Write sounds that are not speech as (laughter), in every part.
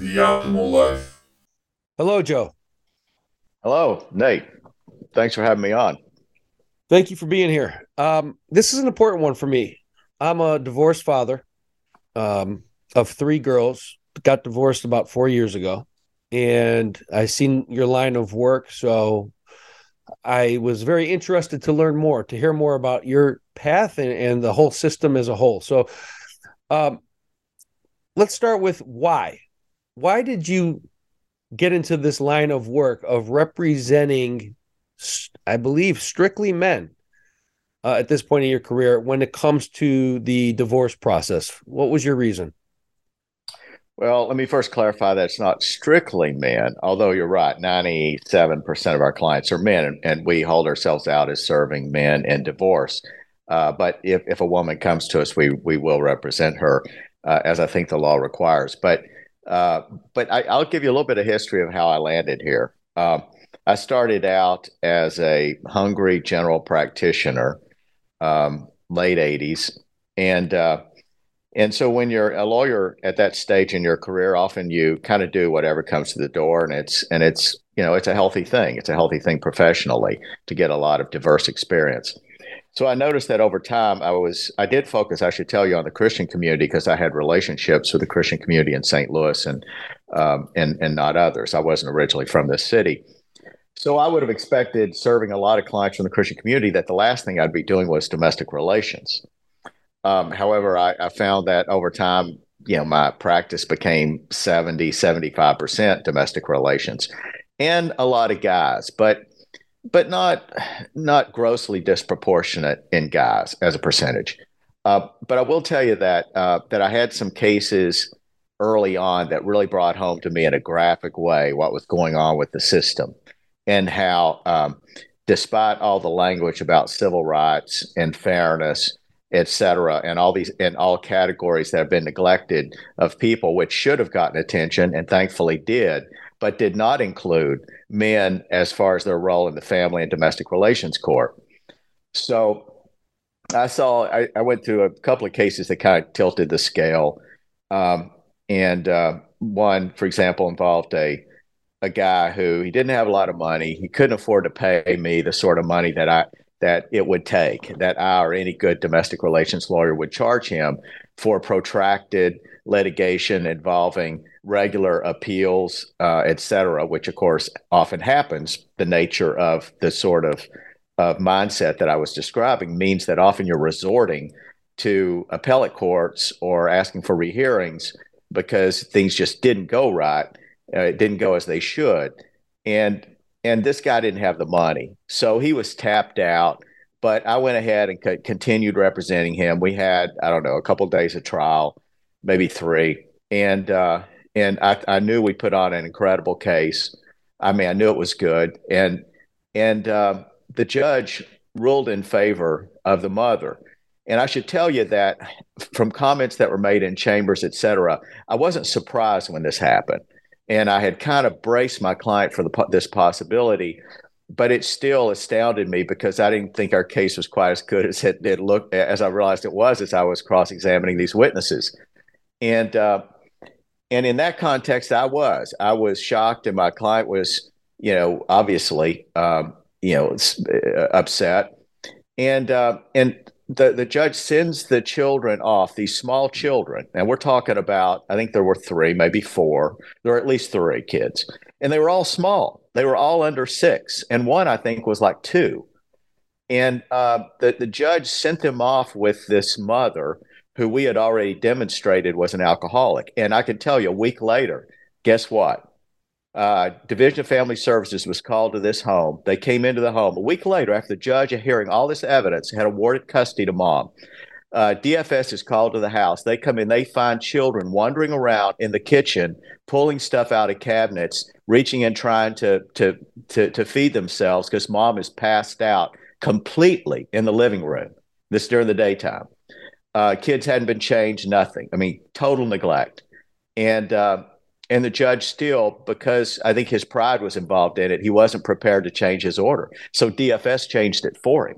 the optimal life. Hello, Joe. Hello, Nate. Thanks for having me on. Thank you for being here. Um, this is an important one for me. I'm a divorced father um, of three girls. Got divorced about four years ago, and I seen your line of work, so I was very interested to learn more, to hear more about your path and, and the whole system as a whole. So, um, let's start with why. Why did you get into this line of work of representing, I believe, strictly men uh, at this point in your career when it comes to the divorce process? What was your reason? Well, let me first clarify that it's not strictly men, although you're right. 97% of our clients are men, and, and we hold ourselves out as serving men in divorce. Uh, but if, if a woman comes to us, we, we will represent her uh, as I think the law requires. But uh, but I, will give you a little bit of history of how I landed here. Um, I started out as a hungry general practitioner, um, late '80s, and uh, and so when you're a lawyer at that stage in your career, often you kind of do whatever comes to the door, and it's and it's you know it's a healthy thing. It's a healthy thing professionally to get a lot of diverse experience. So I noticed that over time, I was I did focus. I should tell you on the Christian community because I had relationships with the Christian community in St. Louis and um, and and not others. I wasn't originally from this city, so I would have expected serving a lot of clients from the Christian community that the last thing I'd be doing was domestic relations. Um, however, I, I found that over time, you know, my practice became 70, 75% domestic relations and a lot of guys. But but not not grossly disproportionate in guys as a percentage. Uh, but I will tell you that uh, that I had some cases early on that really brought home to me in a graphic way what was going on with the system and how, um, despite all the language about civil rights and fairness, et cetera, and all these in all categories that have been neglected of people, which should have gotten attention and thankfully did, but did not include men as far as their role in the family and domestic relations court. So I saw, I, I went through a couple of cases that kind of tilted the scale. Um, and uh, one, for example, involved a a guy who he didn't have a lot of money. He couldn't afford to pay me the sort of money that I that it would take that I or any good domestic relations lawyer would charge him for protracted litigation involving regular appeals, uh, et cetera, which of course often happens. The nature of the sort of of mindset that I was describing means that often you're resorting to appellate courts or asking for rehearings because things just didn't go right. Uh, it didn't go as they should, and and this guy didn't have the money, so he was tapped out. But I went ahead and co- continued representing him. We had I don't know a couple of days of trial, maybe three, and uh, and I, I knew we put on an incredible case. I mean, I knew it was good, and and uh, the judge ruled in favor of the mother. And I should tell you that from comments that were made in chambers, et cetera, I wasn't surprised when this happened, and I had kind of braced my client for the, this possibility. But it still astounded me because I didn't think our case was quite as good as it, it looked as I realized it was as I was cross-examining these witnesses. And uh, and in that context, I was I was shocked, and my client was, you know, obviously, um, you know, uh, upset, and uh, and the the judge sends the children off, these small children, and we're talking about I think there were three, maybe four, there were at least three kids, and they were all small. They were all under six, and one I think was like two, and uh, the the judge sent them off with this mother who we had already demonstrated was an alcoholic. And I can tell you, a week later, guess what? Uh, Division of Family Services was called to this home. They came into the home a week later after the judge, hearing all this evidence, had awarded custody to mom. Uh, DFS is called to the house. They come in, they find children wandering around in the kitchen, pulling stuff out of cabinets, reaching and trying to to to, to feed themselves because mom is passed out completely in the living room. This during the daytime. Uh, kids hadn't been changed, nothing. I mean, total neglect. And uh, and the judge still, because I think his pride was involved in it, he wasn't prepared to change his order. So DFS changed it for him.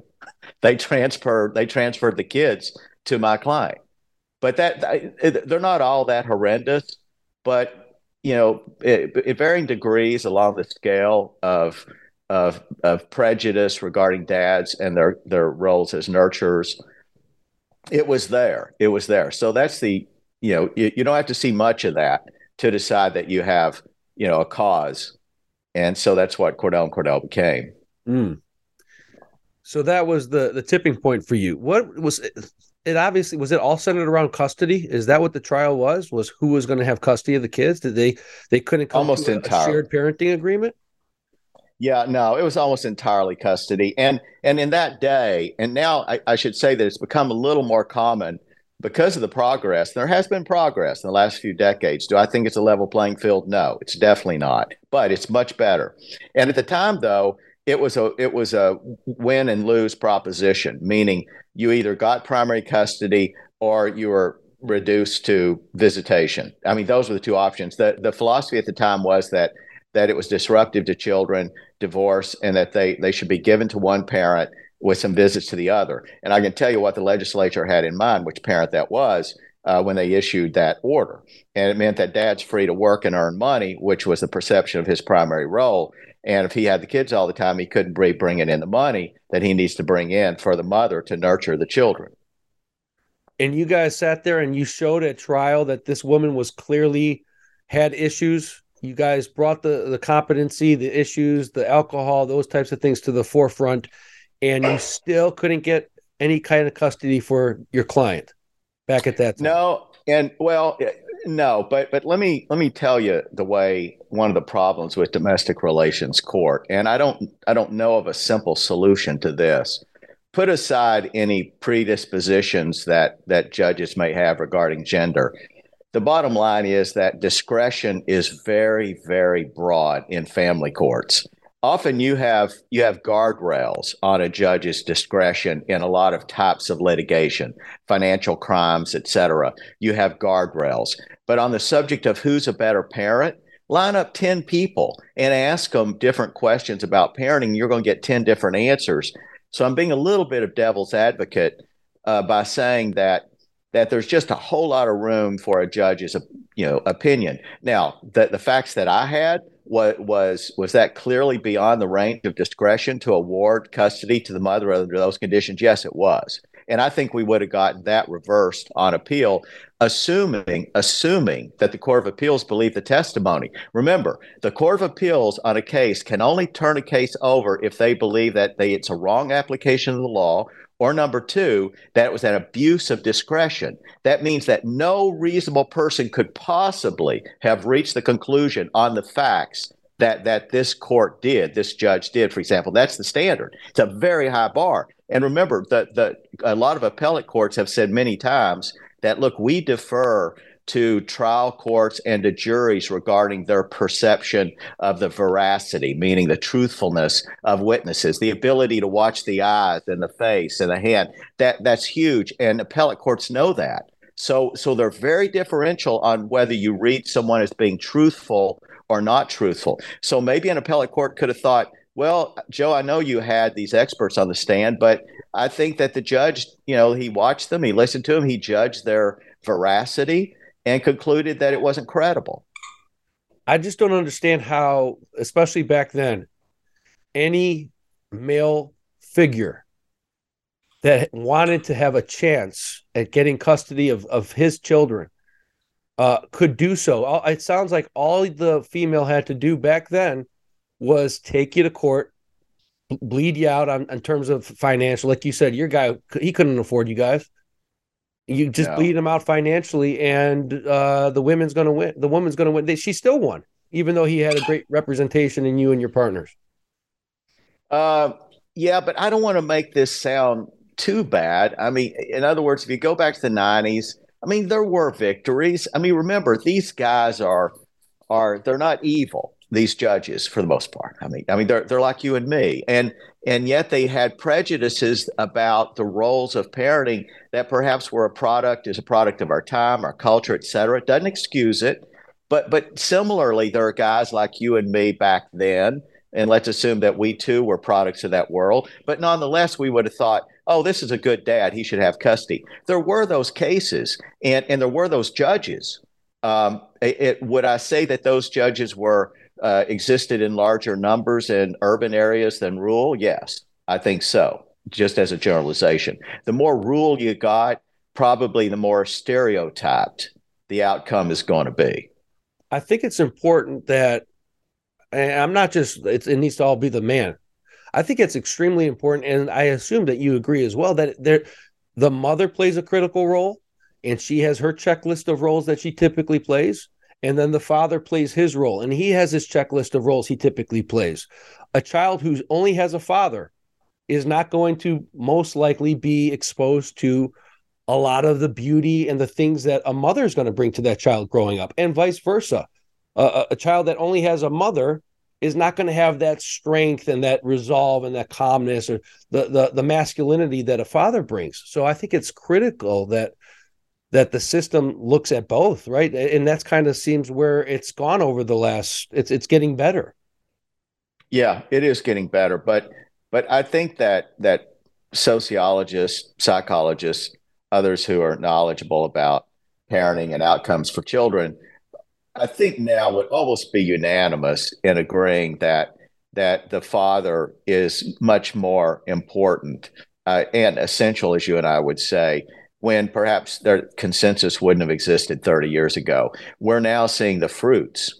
They transferred they transferred the kids to my client. But that they're not all that horrendous. But you know, at varying degrees along the scale of of of prejudice regarding dads and their their roles as nurturers. It was there. It was there. So that's the you know you, you don't have to see much of that to decide that you have you know a cause, and so that's what Cordell and Cordell became. Mm. So that was the the tipping point for you. What was it, it obviously was it all centered around custody? Is that what the trial was? Was who was going to have custody of the kids? Did they they couldn't come almost to a, a shared parenting agreement? Yeah, no, it was almost entirely custody, and and in that day, and now I, I should say that it's become a little more common because of the progress. There has been progress in the last few decades. Do I think it's a level playing field? No, it's definitely not, but it's much better. And at the time, though, it was a it was a win and lose proposition, meaning you either got primary custody or you were reduced to visitation. I mean, those were the two options. The the philosophy at the time was that that it was disruptive to children, divorce, and that they they should be given to one parent with some visits to the other. And I can tell you what the legislature had in mind, which parent that was. Uh, when they issued that order. And it meant that dad's free to work and earn money, which was the perception of his primary role. And if he had the kids all the time, he couldn't be bringing in the money that he needs to bring in for the mother to nurture the children. And you guys sat there and you showed at trial that this woman was clearly had issues. You guys brought the the competency, the issues, the alcohol, those types of things to the forefront, and you still couldn't get any kind of custody for your client back at that time. No, and well, eh, no, but but let me let me tell you the way one of the problems with domestic relations court, and I don't I don't know of a simple solution to this. Put aside any predispositions that that judges may have regarding gender. The bottom line is that discretion is very very broad in family courts. Often you have you have guardrails on a judge's discretion in a lot of types of litigation financial crimes etc you have guardrails. But on the subject of who's a better parent line up 10 people and ask them different questions about parenting. You're going to get 10 different answers. So i'm being a little bit of devil's advocate uh, by saying that that there's just a whole lot of room for a judge's you know opinion now the, the facts that i had what was was that clearly beyond the range of discretion to award custody to the mother under those conditions? Yes, it was. And I think we would have gotten that reversed on appeal, assuming assuming that the Court of Appeals believed the testimony. Remember, the Court of Appeals on a case can only turn a case over if they believe that they, it's a wrong application of the law or number two, that it was an abuse of discretion. That means that no reasonable person could possibly have reached the conclusion on the facts that that this court did, this judge did, for example. That's the standard. It's a very high bar. And remember that the a lot of appellate courts have said many times that look, we defer to trial courts and to juries regarding their perception of the veracity, meaning the truthfulness of witnesses, the ability to watch the eyes and the face and the hand. That that's huge, and appellate courts know that. So so they're very differential on whether you read someone as being truthful or not truthful. So maybe an appellate court could have thought, well, Joe, I know you had these experts on the stand, but I think that the judge, you know, he watched them, he listened to them, he judged their veracity and concluded that it wasn't credible. I just don't understand how, especially back then, any male figure that wanted to have a chance at getting custody of, of his children uh, could do so. It sounds like all the female had to do back then was take you to court, bleed you out on in terms of financial. Like you said, your guy he couldn't afford you guys. You just no. bleed them out financially, and uh, the women's going to win. The woman's going to win. They, she still won, even though he had a great representation in you and your partners. Uh, yeah, but I don't want to make this sound too bad. I mean, in other words, if you go back to the '90s, I mean, there were victories. I mean, remember these guys are are they're not evil these judges for the most part. I mean, I mean they're they're like you and me, and and yet they had prejudices about the roles of parenting that perhaps were a product is a product of our time, our culture, et cetera. It doesn't excuse it, but but similarly, there are guys like you and me back then, and let's assume that we too were products of that world. But nonetheless, we would have thought, oh, this is a good dad; he should have custody. There were those cases, and and there were those judges Um, it, it, would I say that those judges were uh, existed in larger numbers in urban areas than rural? Yes, I think so. Just as a generalization, the more rural you got, probably the more stereotyped the outcome is going to be. I think it's important that, I'm not just it needs to all be the man. I think it's extremely important, and I assume that you agree as well that there, the mother plays a critical role, and she has her checklist of roles that she typically plays, and then the father plays his role, and he has his checklist of roles he typically plays. A child who only has a father is not going to most likely be exposed to a lot of the beauty and the things that a mother is going to bring to that child growing up, and vice versa. Uh, a child that only has a mother is not going to have that strength and that resolve and that calmness or the, the the masculinity that a father brings. So I think it's critical that that the system looks at both, right? And that's kind of seems where it's gone over the last. It's it's getting better. Yeah, it is getting better, but but I think that that sociologists, psychologists, others who are knowledgeable about parenting and outcomes for children I think now would almost be unanimous in agreeing that that the father is much more important uh, and essential, as you and I would say, when perhaps their consensus wouldn't have existed 30 years ago. We're now seeing the fruits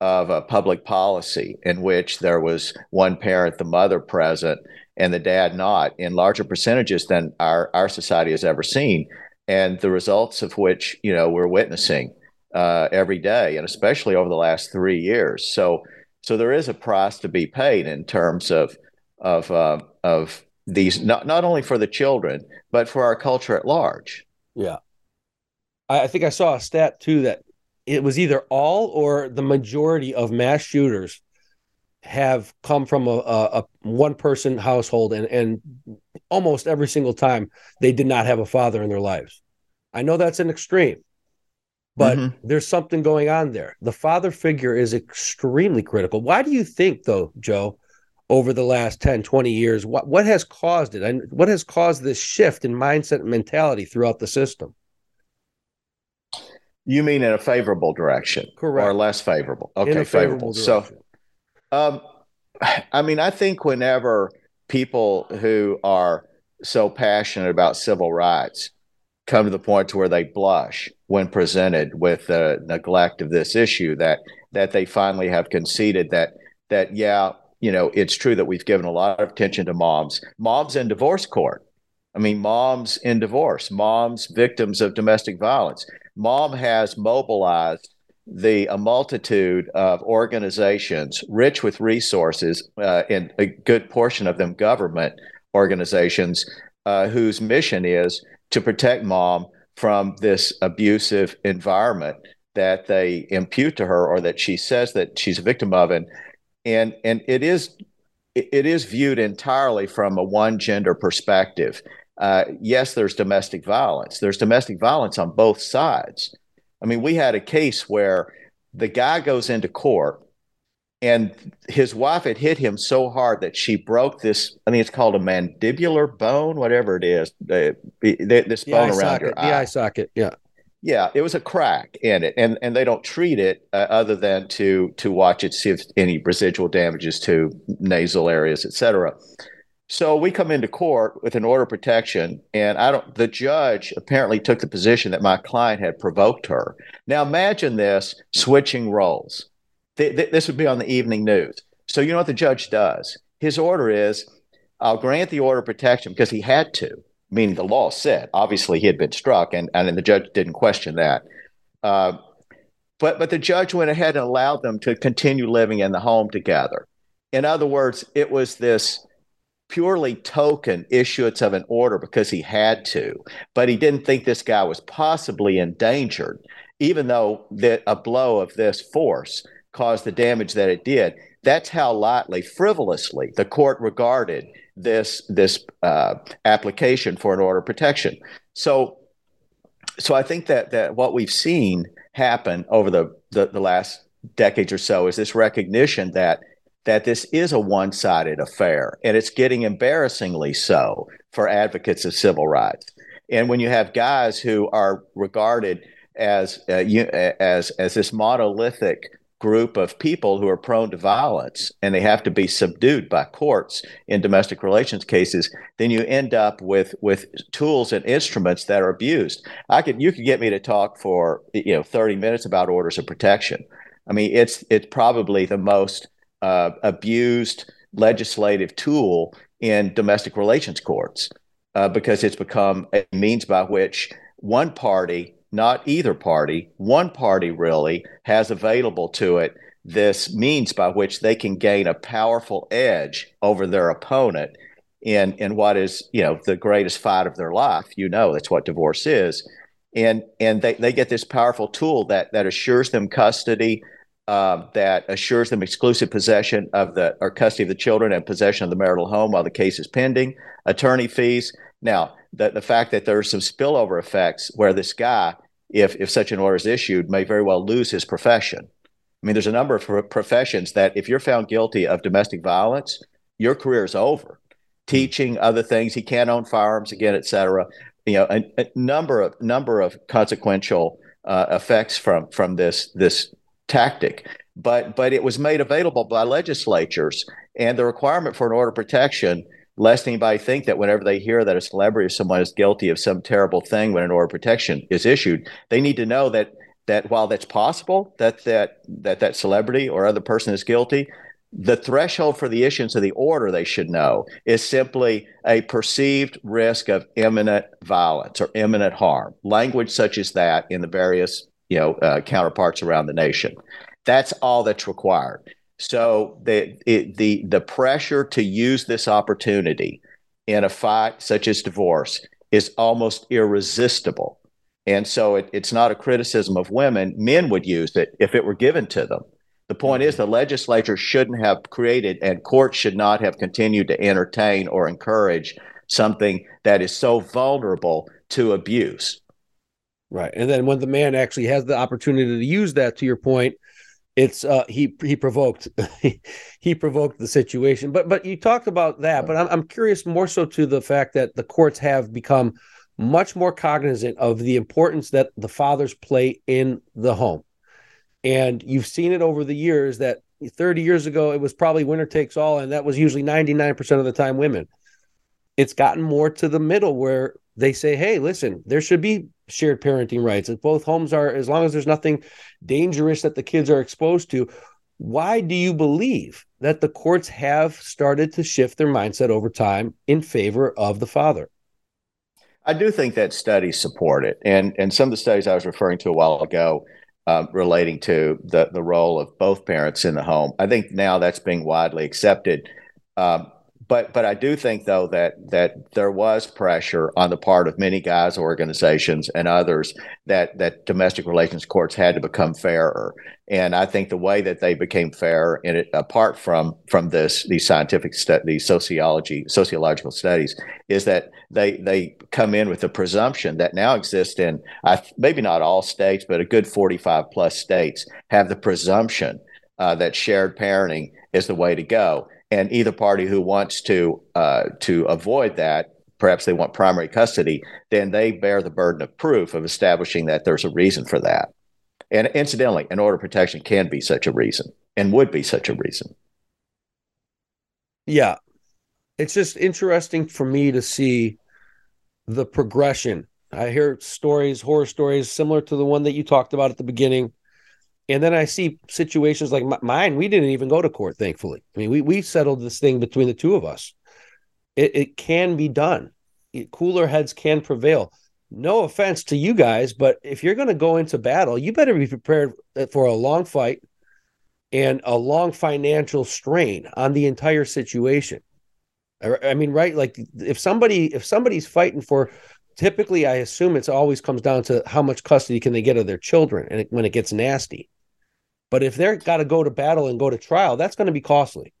of a public policy in which there was one parent, the mother present, and the dad not, in larger percentages than our, our society has ever seen, and the results of which, you know, we're witnessing uh, every day, and especially over the last three years. So, so there is a price to be paid in terms of of uh, of these not not only for the children but for our culture at large. Yeah, I, I think I saw a stat too that it was either all or the majority of mass shooters have come from a, a, a, one person household and and almost every single time they did not have a father in their lives i know that's an extreme but mm-hmm. there's something going on there. The father figure is extremely critical. Why do you think, though, Joe, over the last 10, 20 years, what, what has caused it? And what has caused this shift in mindset and mentality throughout the system? You mean in a favorable direction, correct, or less favorable? Okay, favorable. favorable so, um, I mean, I think whenever people who are so passionate about civil rights come to the point to where they blush when presented with the neglect of this issue that that they finally have conceded that that yeah you know it's true that we've given a lot of attention to moms. Moms in divorce court. I mean moms in divorce moms victims of domestic violence. Mom has mobilized the a multitude of organizations rich with resources uh, and a good portion of them government organizations uh, whose mission is to protect mom from this abusive environment that they impute to her or that she says that she's a victim of and and and it is it is viewed entirely from a one gender perspective. Uh, yes there's domestic violence. There's domestic violence on both sides. I mean we had a case where the guy goes into court and his wife had hit him so hard that she broke this i think it's called a mandibular bone whatever it is the, this bone around socket, your eye the eye. socket yeah yeah it was a crack in it and and they don't treat it uh, other than to to watch it see if any residual damages to nasal areas etc so we come into court with an order of protection and i don't the judge apparently took the position that my client had provoked her now imagine this switching roles th- th- this would be on the evening news. So you know what the judge does? His order is, I'll grant the order of protection because he had to, meaning the law said. Obviously, he had been struck, and and the judge didn't question that. Uh, but but the judge went ahead and allowed them to continue living in the home together. In other words, it was this purely token issuance of an order because he had to, but he didn't think this guy was possibly endangered, even though that a blow of this force caused the damage that it did. That's how lightly, frivolously, the court regarded this this uh, application for an order of protection. So, so I think that that what we've seen happen over the, the, the last decades or so is this recognition that that this is a one-sided affair, and it's getting embarrassingly so for advocates of civil rights. And when you have guys who are regarded as uh, you, as as this monolithic group of people who are prone to violence and they have to be subdued by courts in domestic relations cases then you end up with with tools and instruments that are abused. I could you could get me to talk for you know 30 minutes about orders of protection. I mean it's it's probably the most uh, abused legislative tool in domestic relations courts uh, because it's become a means by which one party not either party, one party really has available to it this means by which they can gain a powerful edge over their opponent in in what is you know the greatest fight of their life. You know that's what divorce is. And and they, they get this powerful tool that that assures them custody um, that assures them exclusive possession of the or custody of the children and possession of the marital home while the case is pending attorney fees now the, the fact that there are some spillover effects where this guy if if such an order is issued, may very well lose his profession. I mean, there's a number of professions that if you're found guilty of domestic violence, your career is over. Teaching, other things, he can't own firearms again, et cetera. You know, a, a number of number of consequential uh, effects from from this this tactic. But but it was made available by legislatures, and the requirement for an order of protection lest anybody think that whenever they hear that a celebrity or someone is guilty of some terrible thing when an order of protection is issued, they need to know that that while that's possible that that that that celebrity or other person is guilty, the threshold for the issuance of the order they should know is simply a perceived risk of imminent violence or imminent harm. Language such as that in the various you know uh, counterparts around the nation. That's all that's required. So the it, the the pressure to use this opportunity in a fight such as divorce is almost irresistible. And so it, it's not a criticism of women. Men would use it if it were given to them. The point is, the legislature shouldn't have created, and courts should not have continued to entertain or encourage something that is so vulnerable to abuse. Right. And then when the man actually has the opportunity to use that, to your point, it's uh he he provoked (laughs) he provoked the situation. But but you talked about that but I'm, I'm curious more so to the fact that the courts have become much more cognizant of the importance that the fathers play in the home. And you've seen it over the years that 30 years ago it was probably winner takes all and that was usually 99% of the time women. It's gotten more to the middle where they say hey listen there should be shared parenting rights. If both homes are, as long as there's nothing dangerous that the kids are exposed to, why do you believe that the courts have started to shift their mindset over time in favor of the father? I do think that studies support it, and and some of the studies I was referring to a while ago, um, relating to the the role of both parents in the home. I think now that's being widely accepted. Um, but but I do think though that that there was pressure on the part of many guys organizations and others that that domestic relations courts had to become fairer. And I think the way that they became fair, and it, apart from from this these scientific stu- these sociology sociological studies, is that they they come in with a presumption that now exists in uh, maybe not all states, but a good forty five plus states have the presumption uh, that shared parenting is the way to go and either party who wants to uh, to avoid that perhaps they want primary custody then they bear the burden of proof of establishing that there's a reason for that. And incidentally an order of protection can be such a reason and would be such a reason. Yeah. It's just interesting for me to see the progression. I hear stories horror stories similar to the one that you talked about at the beginning and then I see situations like mine. We didn't even go to court, thankfully. I mean, we we settled this thing between the two of us. It, it can be done. It, cooler heads can prevail. No offense to you guys, but if you're going to go into battle, you better be prepared uh, for a long fight and a long financial strain on the entire situation. I, I mean, right? Like if somebody if somebody's fighting for typically i assume it's always comes down to how much custody can they get of their children and it, when it gets nasty but if they're got to go to battle and go to trial, that's going to be costly.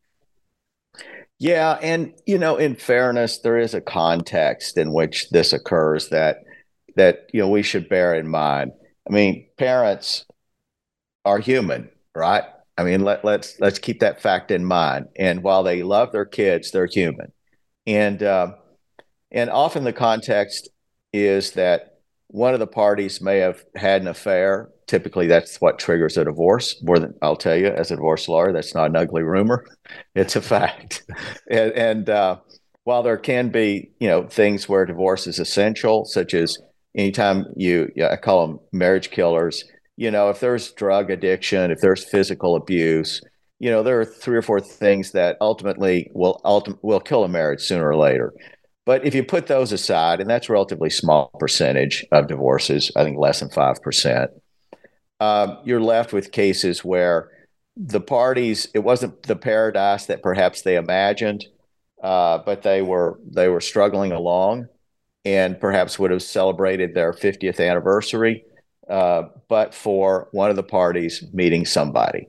Yeah, and you know, in fairness, there is a context in which this occurs that that you know we should bear in mind. I mean, parents are human, right? I mean, let, let's let's keep that fact in mind. And while they love their kids, they're human, and uh, and often the context is that one of the parties may have had an affair. Typically, that's what triggers a divorce. More than I'll tell you, as a divorce lawyer, that's not an ugly rumor; (laughs) it's a fact. (laughs) and, and uh, while there can be, you know, things where divorce is essential, such as anytime you, I call them marriage killers. You know, if there's drug addiction, if there's physical abuse, you know, there are three or four things that ultimately will ultim- will kill a marriage sooner or later. But if you put those aside, and that's a relatively small percentage of divorces, I think less than 5%, um, you're left with cases where the parties, it wasn't the paradise that perhaps they imagined, uh, but they were they were struggling along and perhaps would have celebrated their 50th anniversary, uh, but for one of the parties meeting somebody,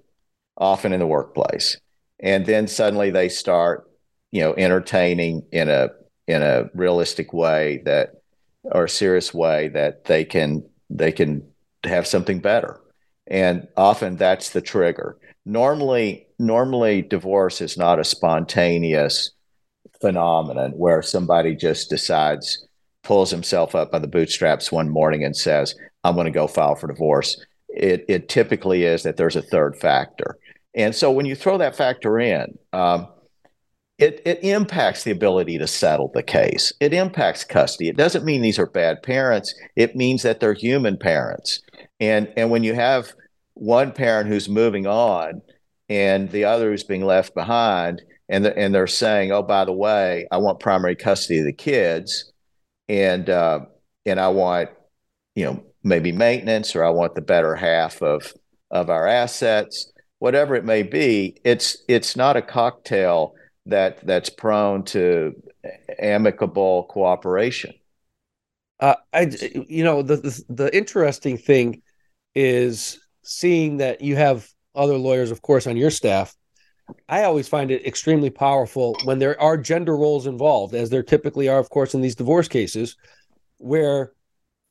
often in the workplace. And then suddenly they start, you know, entertaining in a in a realistic way that or a serious way that they can they can have something better and often that's the trigger normally normally divorce is not a spontaneous phenomenon where somebody just decides pulls himself up by the bootstraps one morning and says i'm going to go file for divorce it, it typically is that there's a third factor and so when you throw that factor in um, it, it impacts the ability to settle the case. It impacts custody. It doesn't mean these are bad parents. It means that they're human parents. And and when you have one parent who's moving on and the other who's being left behind, and the, and they're saying, "Oh, by the way, I want primary custody of the kids, and uh, and I want you know maybe maintenance, or I want the better half of of our assets, whatever it may be." It's it's not a cocktail that that's prone to amicable cooperation. Uh, I, you know, the, the the interesting thing is seeing that you have other lawyers, of course, on your staff. I always find it extremely powerful when there are gender roles involved, as there typically are, of course, in these divorce cases, where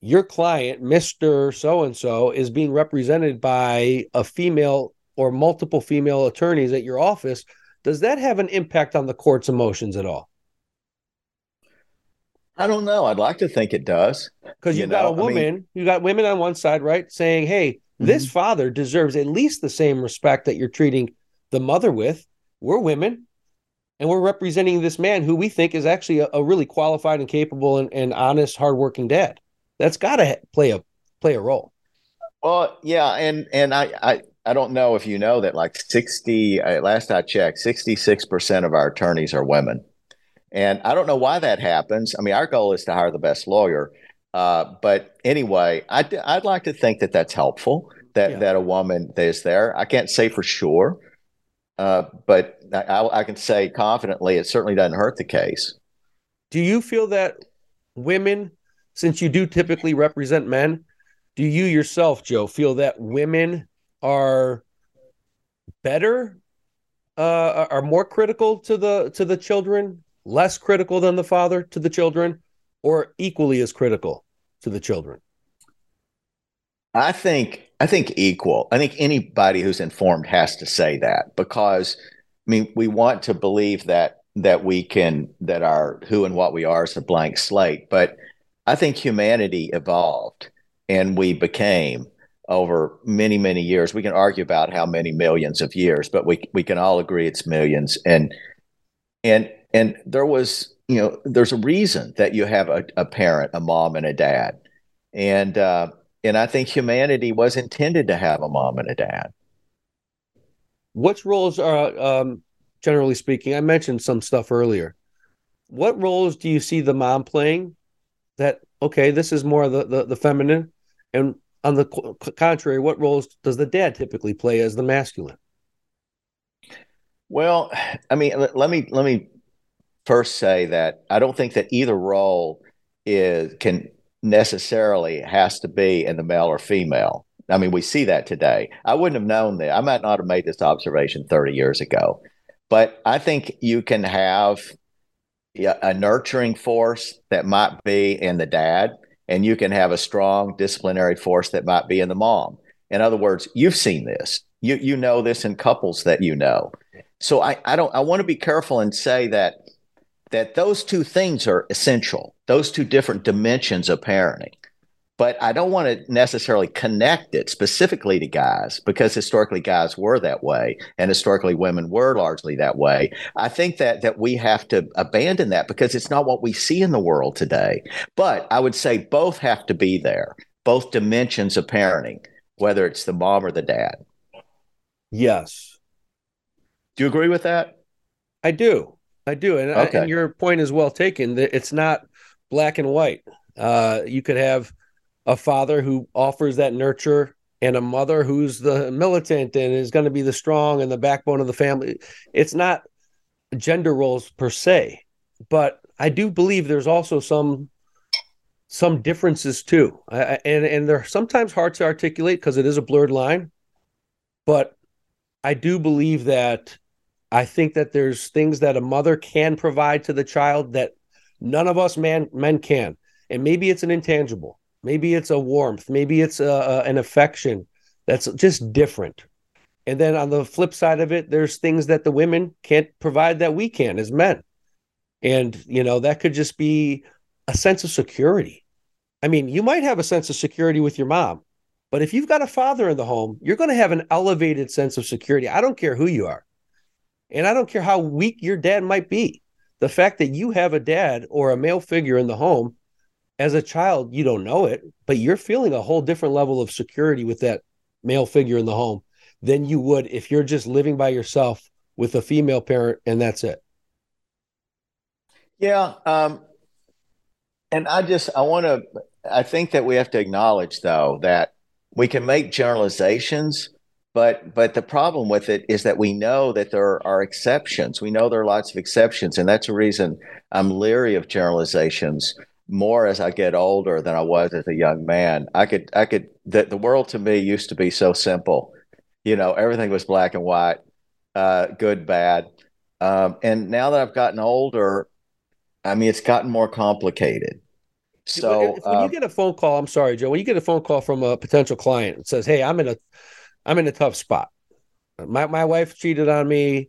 your client, Mister So and So, is being represented by a female or multiple female attorneys at your office does that have an impact on the court's emotions at all? I don't know. I'd like to think it does. Because you've you got a woman, I mean, you got women on one side, right, saying, "Hey, mm-hmm. this father deserves at least the same respect that you're treating the mother with." We're women, and we're representing this man who we think is actually a, a really qualified and capable and, and honest, hardworking dad. That's got to play a play a role. Well, yeah, and and I, I I don't know if you know that like 60, uh, last I checked, 66% of our attorneys are women. And I don't know why that happens. I mean, our goal is to hire the best lawyer. Uh, but anyway, I'd, I'd like to think that that's helpful, that, yeah. that a woman is there. I can't say for sure, uh, but I, I can say confidently it certainly doesn't hurt the case. Do you feel that women, since you do typically represent men, do you yourself, Joe, feel that women are better uh, are more critical to the to the children less critical than the father to the children or equally as critical to the children? I think i think equal. I think anybody who's informed has to say that because i mean we want to believe that that we can that our who and what we are is a blank slate. But i think humanity evolved and we became over many many years. We can argue about how many millions of years but we we can all agree it's millions. And and and there was you know there's a reason that you have a, a parent a mom and a dad. And uh, and i think humanity was intended to have a mom and a dad. What roles are um, generally speaking i mentioned some stuff earlier. What roles do you see the mom playing that okay this is more the, the, the feminine? And on the contrary, what roles does the dad typically play as the masculine? Well, I mean, let me let me first say that I don't think that either role is can necessarily has to be in the male or female. I mean, we see that today. I wouldn't have known that. I might not have made this observation 30 years ago. But I think you can have a nurturing force that might be in the dad and you can have a strong disciplinary force that might be in the mom. In other words, you've seen this. You you know this in couples that you know. So I, I don't I want to be careful and say that that those two things are essential. Those two different dimensions of parenting. but I don't want to necessarily connect it specifically to guys because historically guys were that way and historically women were largely that way. I think that that we have to abandon that because it's not what we see in the world today. But I would say both have to be there, both dimensions of parenting, whether it's the mom or the dad. Yes. Do you agree with that? I do. I do. And, okay. and your point is well taken that it's not black and white. Uh, you could have a father who offers that nurture and a mother who's the militant and is going to be the strong and the backbone of the family. It's not gender roles per se, but I do believe there's also some some differences too, I, and and they're sometimes hard to articulate because it is a blurred line. But I do believe that I think that there's things that a mother can provide to the child that none of us man men can, and maybe it's an intangible Maybe it's a warmth. Maybe it's a, a, an affection that's just different. And then on the flip side of it, there's things that the women can't provide that we can as men. And, you know, that could just be a sense of security. I mean, you might have a sense of security with your mom, but if you've got a father in the home, you're going to have an elevated sense of security. I don't care who you are. And I don't care how weak your dad might be. The fact that you have a dad or a male figure in the home as a child, you don't know it, but you're feeling a whole different level of security with that male figure in the home than you would if you're just living by yourself with a female parent and that's it. Yeah. Um, and I just, I want to, I think that we have to acknowledge though that we can make generalizations, but but the problem with it is that we know that there are exceptions. We know there are lots of exceptions, and that's a reason I'm leery of generalizations more as I get older than I was as a young man. I could I could the, the world to me used to be so simple. You know, everything was black and white, uh, good, bad. Um, and now that I've gotten older, I mean, it's gotten more complicated. So when, when you uh, get a phone call, I'm sorry, Joe. When you get a phone call from a potential client and says, "Hey, I'm in a, I'm in a tough spot. My my wife cheated on me.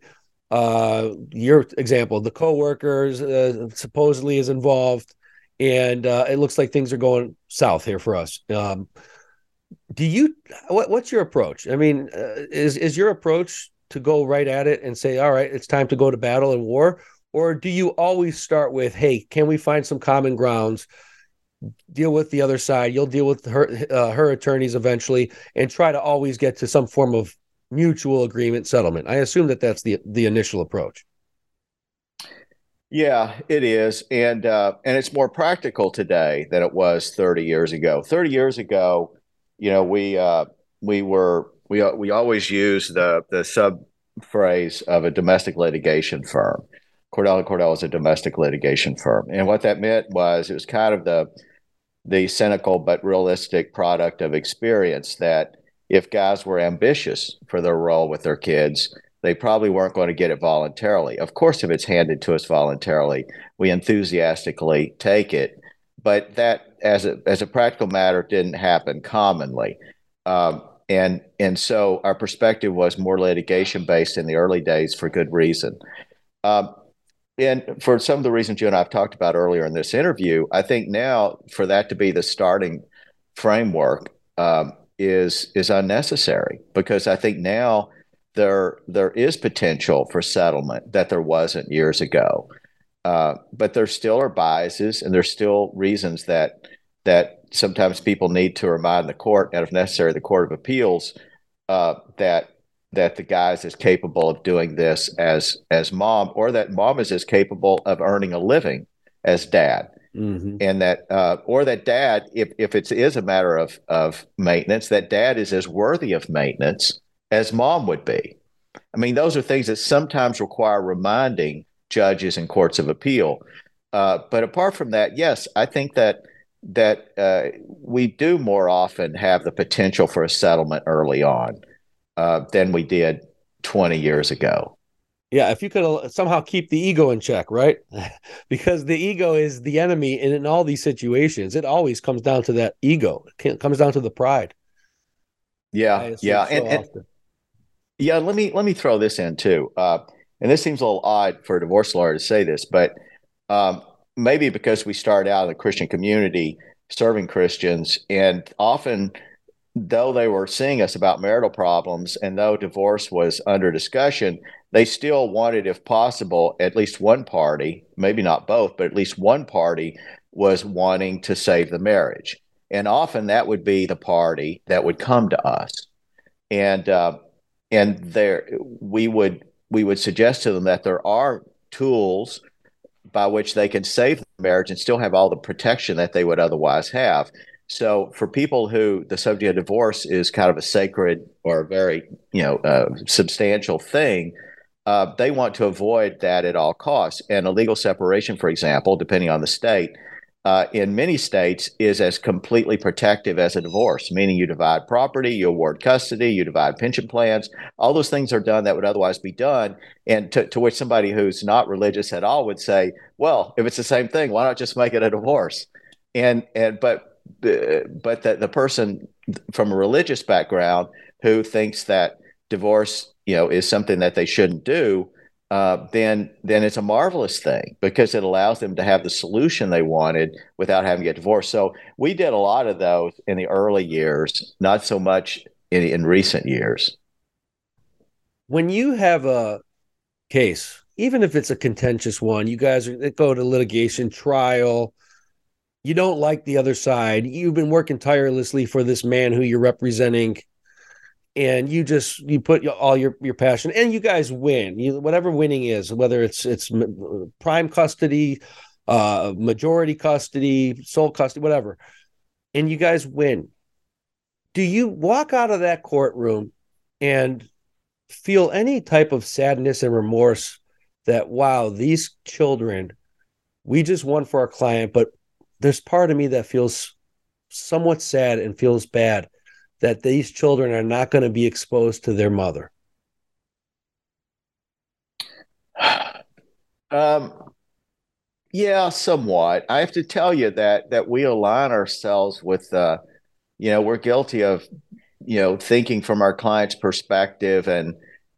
Uh, your example, the coworkers uh, supposedly is involved and uh, it looks like things are going south here for us. Um, do you what, what's your approach? I mean, uh, is is your approach to go right at it and say, all right, it's time to go to battle and war, or do you always start with, hey, can we find some common grounds? Deal with the other side. You'll deal with her uh, her attorneys eventually, and try to always get to some form of mutual agreement settlement. I assume that that's the the initial approach. Yeah, it is, and uh, and it's more practical today than it was 30 years ago. 30 years ago, you know, we uh, we were we we always use the the sub phrase of a domestic litigation firm. Cordell and Cordell was a domestic litigation firm, and what that meant was it was kind of the the cynical but realistic product of experience that if guys were ambitious for their role with their kids, they probably weren't going to get it voluntarily. Of course, if it's handed to us voluntarily, we enthusiastically take it. But that, as a as a practical matter, didn't happen commonly. Um, and and so our perspective was more litigation based in the early days for good reason. Um, and for some of the reasons you and I've talked about earlier in this interview, I think now for that to be the starting framework um, is is unnecessary because I think now there there is potential for settlement that there wasn't years ago. Uh, but there still are biases, and there's still reasons that that sometimes people need to remind the court, and if necessary, the court of appeals, uh, that that the guys is capable of doing this as as mom, or that mom is as capable of earning a living as dad. Mm-hmm. And that, uh, or that dad, if if it is a matter of of maintenance, that dad is as worthy of maintenance as mom would be. I mean, those are things that sometimes require reminding judges and courts of appeal. Uh, but apart from that, yes, I think that that uh, we do more often have the potential for a settlement early on uh, than we did 20 years ago. Yeah, if you could somehow keep the ego in check, right? (laughs) because the ego is the enemy, and in all these situations, it always comes down to that ego. It comes down to the pride. Yeah, yeah, so and, and yeah, let me let me throw this in too. Uh, and this seems a little odd for a divorce lawyer to say this, but um, maybe because we start out in the Christian community, serving Christians, and often though they were seeing us about marital problems and though divorce was under discussion, they still wanted, if possible, at least one party, maybe not both, but at least one party was wanting to save the marriage. And often that would be the party that would come to us. And uh, and there we would we would suggest to them that there are tools by which they can save the marriage and still have all the protection that they would otherwise have. So for people who the subject of divorce is kind of a sacred or a very you know uh, substantial thing, uh, they want to avoid that at all costs. And a legal separation, for example, depending on the state, uh, in many states is as completely protective as a divorce, meaning you divide property, you award custody, you divide pension plans. All those things are done that would otherwise be done. And to, to which somebody who's not religious at all would say, well, if it's the same thing, why not just make it a divorce? And, and, but, but the, the person from a religious background who thinks that divorce, you know, is something that they shouldn't do, uh, then then it's a marvelous thing because it allows them to have the solution they wanted without having to get divorced. So we did a lot of those in the early years, not so much in, in recent years. When you have a case, even if it's a contentious one, you guys go to litigation, trial. You don't like the other side. You've been working tirelessly for this man who you're representing and you just you put all your your passion and you guys win you whatever winning is whether it's it's prime custody uh majority custody sole custody whatever and you guys win do you walk out of that courtroom and feel any type of sadness and remorse that wow these children we just won for our client but there's part of me that feels somewhat sad and feels bad that these children are not going to be exposed to their mother? (sighs) Um, yeah, somewhat. I have to tell you that that we align ourselves with, uh, you know, we're guilty of, you know, thinking from our client's perspective, and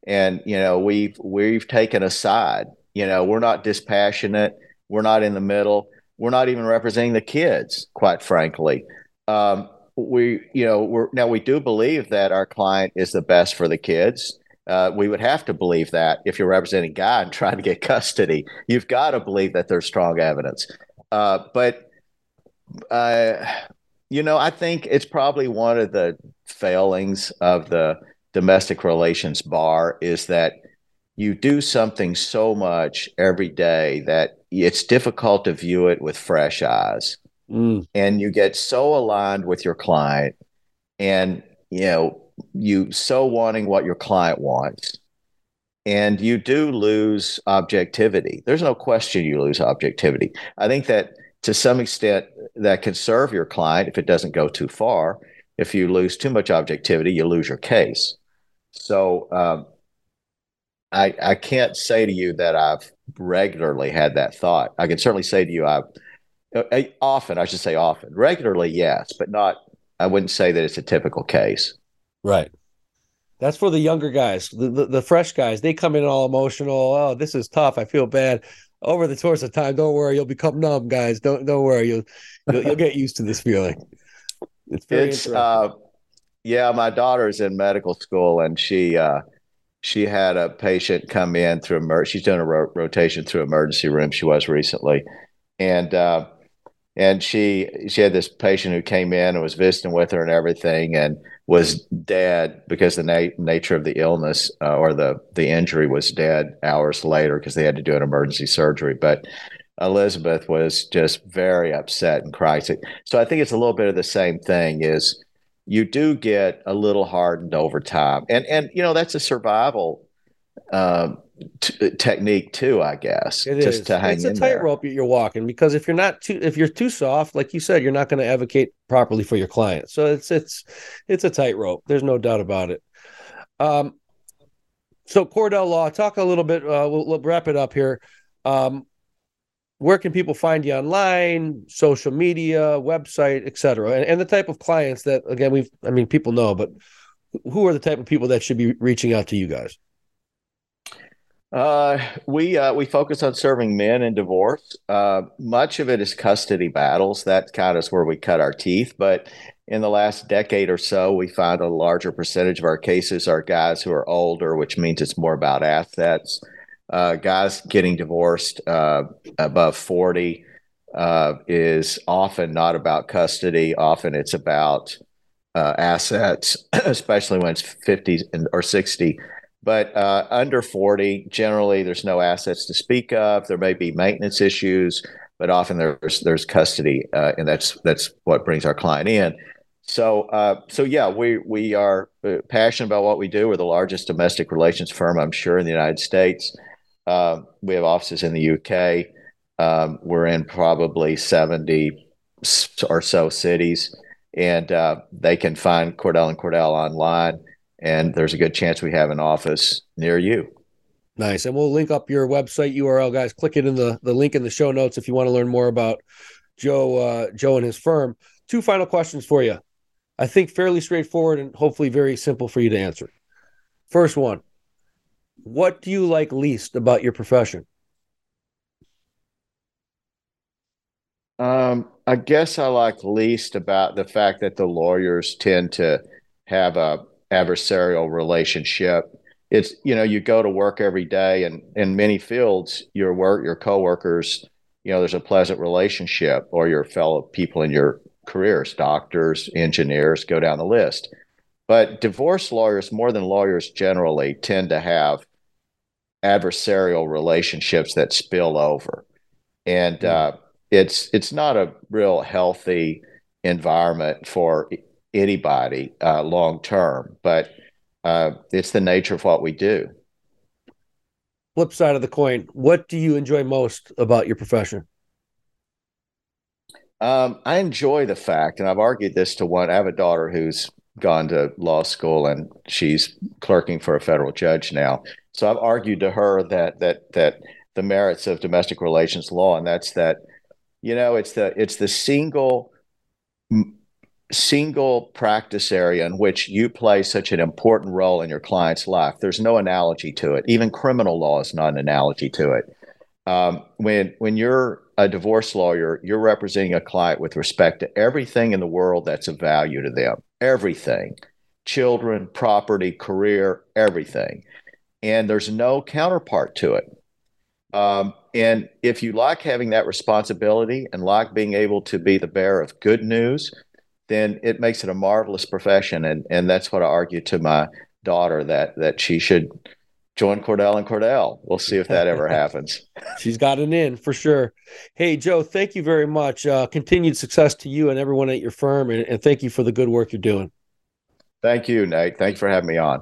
and you know, we've we've taken a side. You know, we're not dispassionate. We're not in the middle. We're not even representing the kids, quite frankly. Um, we you know we're now we do believe that our client is the best for the kids uh, we would have to believe that if you're representing God and (laughs) trying to get custody you've got to believe that there's strong evidence uh, but uh, you know i think it's probably one of the failings of the domestic relations bar is that you do something so much every day that it's difficult to view it with fresh eyes. Mm. and you get so aligned with your client and you know you so wanting what your client wants. And you do lose objectivity. There's no question you lose objectivity. I think that to some extent that can serve your client if it doesn't go too far. If you lose too much objectivity you lose your case. So um, I, I can't say to you that I've regularly had that thought. I can certainly say to you I've uh, often, I should say often. Regularly, yes, but not. I wouldn't say that it's a typical case. Right. That's for the younger guys, the, the, the fresh guys. They come in all emotional. Oh, this is tough. I feel bad. Over the course of time, don't worry, you'll become numb, guys. Don't don't worry. You'll you'll, you'll get used to this feeling. It's very it's, uh, yeah. My daughter's in medical school, and she uh, she had a patient come in through emer- She's doing a ro- rotation through emergency room. She was recently, and uh, and she she had this patient who came in and was visiting with her and everything and was dead because the na- nature of the illness uh, or the the injury was dead hours later because they had to do an emergency surgery but elizabeth was just very upset and crying so i think it's a little bit of the same thing is you do get a little hardened over time and and you know that's a survival um, t- technique too, I guess. It just is. to hang it's a tightrope you're walking because if you're not too, if you're too soft, like you said, you're not going to advocate properly for your client. So it's it's it's a tightrope. There's no doubt about it. Um, so Cordell Law, talk a little bit. Uh, we'll, we'll wrap it up here. Um, where can people find you online, social media, website, etc., and, and the type of clients that again we've, I mean, people know, but who are the type of people that should be reaching out to you guys? Uh, we uh, we focus on serving men in divorce. Uh, much of it is custody battles. That kind of is where we cut our teeth. But in the last decade or so, we find a larger percentage of our cases are guys who are older, which means it's more about assets. Uh, guys getting divorced uh, above forty uh, is often not about custody. Often it's about assets, (clears throat) especially when it's fifty or sixty but uh, under 40, generally, there's no assets to speak of. There may be maintenance issues, but often there's there's custody, uh, and that's that's what brings our client in. So, uh, so yeah, we we are uh, passionate about what we do. We're the largest domestic relations firm, I'm sure, in the United States. Uh, we have offices in the UK. Um, we're in probably 70 or so cities, and uh, they can find Cordell and Cordell online and there's a good chance we have an office near you. Nice. And we'll link up your website URL, guys. Click it in the, the link in the show notes if you want to learn more about Joe uh, Joe and his firm. Two final questions for you. I think fairly straightforward and hopefully very simple for you to answer. First one. What do you like least about your profession? Um, I guess I like least about the fact that the lawyers tend to have a adversarial relationship. It's you know you go to work every day, and in many fields, your work, your coworkers, you know, there's a pleasant relationship, or your fellow people in your careers, doctors, engineers, go down the list. But divorce lawyers, more than lawyers generally, tend to have adversarial relationships that spill over, and mm. uh, it's it's not a real healthy environment for anybody uh, long term, but uh, it's the nature of what we do. Flip side of the coin, what do you enjoy most about your profession? Um, I enjoy the fact, and I've argued this to one. I have a daughter who's gone to law school and she's clerking for a federal judge now. So I've argued to her that that that the merits of domestic relations law, and that's that, you know, it's the it's the single single practice area in which you play such an important role in your client's life. There's no analogy to it. Even criminal law is not an analogy to it. Um, when when you're a divorce lawyer, you're representing a client with respect to everything in the world that's of value to them. Everything, children, property, career, everything, and there's no counterpart to it. Um, and if you like having that responsibility and like being able to be the bearer of good news, then it makes it a marvelous profession. And and that's what I argue to my daughter that that she should join Cordell and Cordell. We'll see if that ever (laughs) happens. She's got an in for sure. Hey Joe, thank you very much. Uh, continued success to you and everyone at your firm, and, and thank you for the good work you're doing. Thank you, Nate. Thanks for having me on.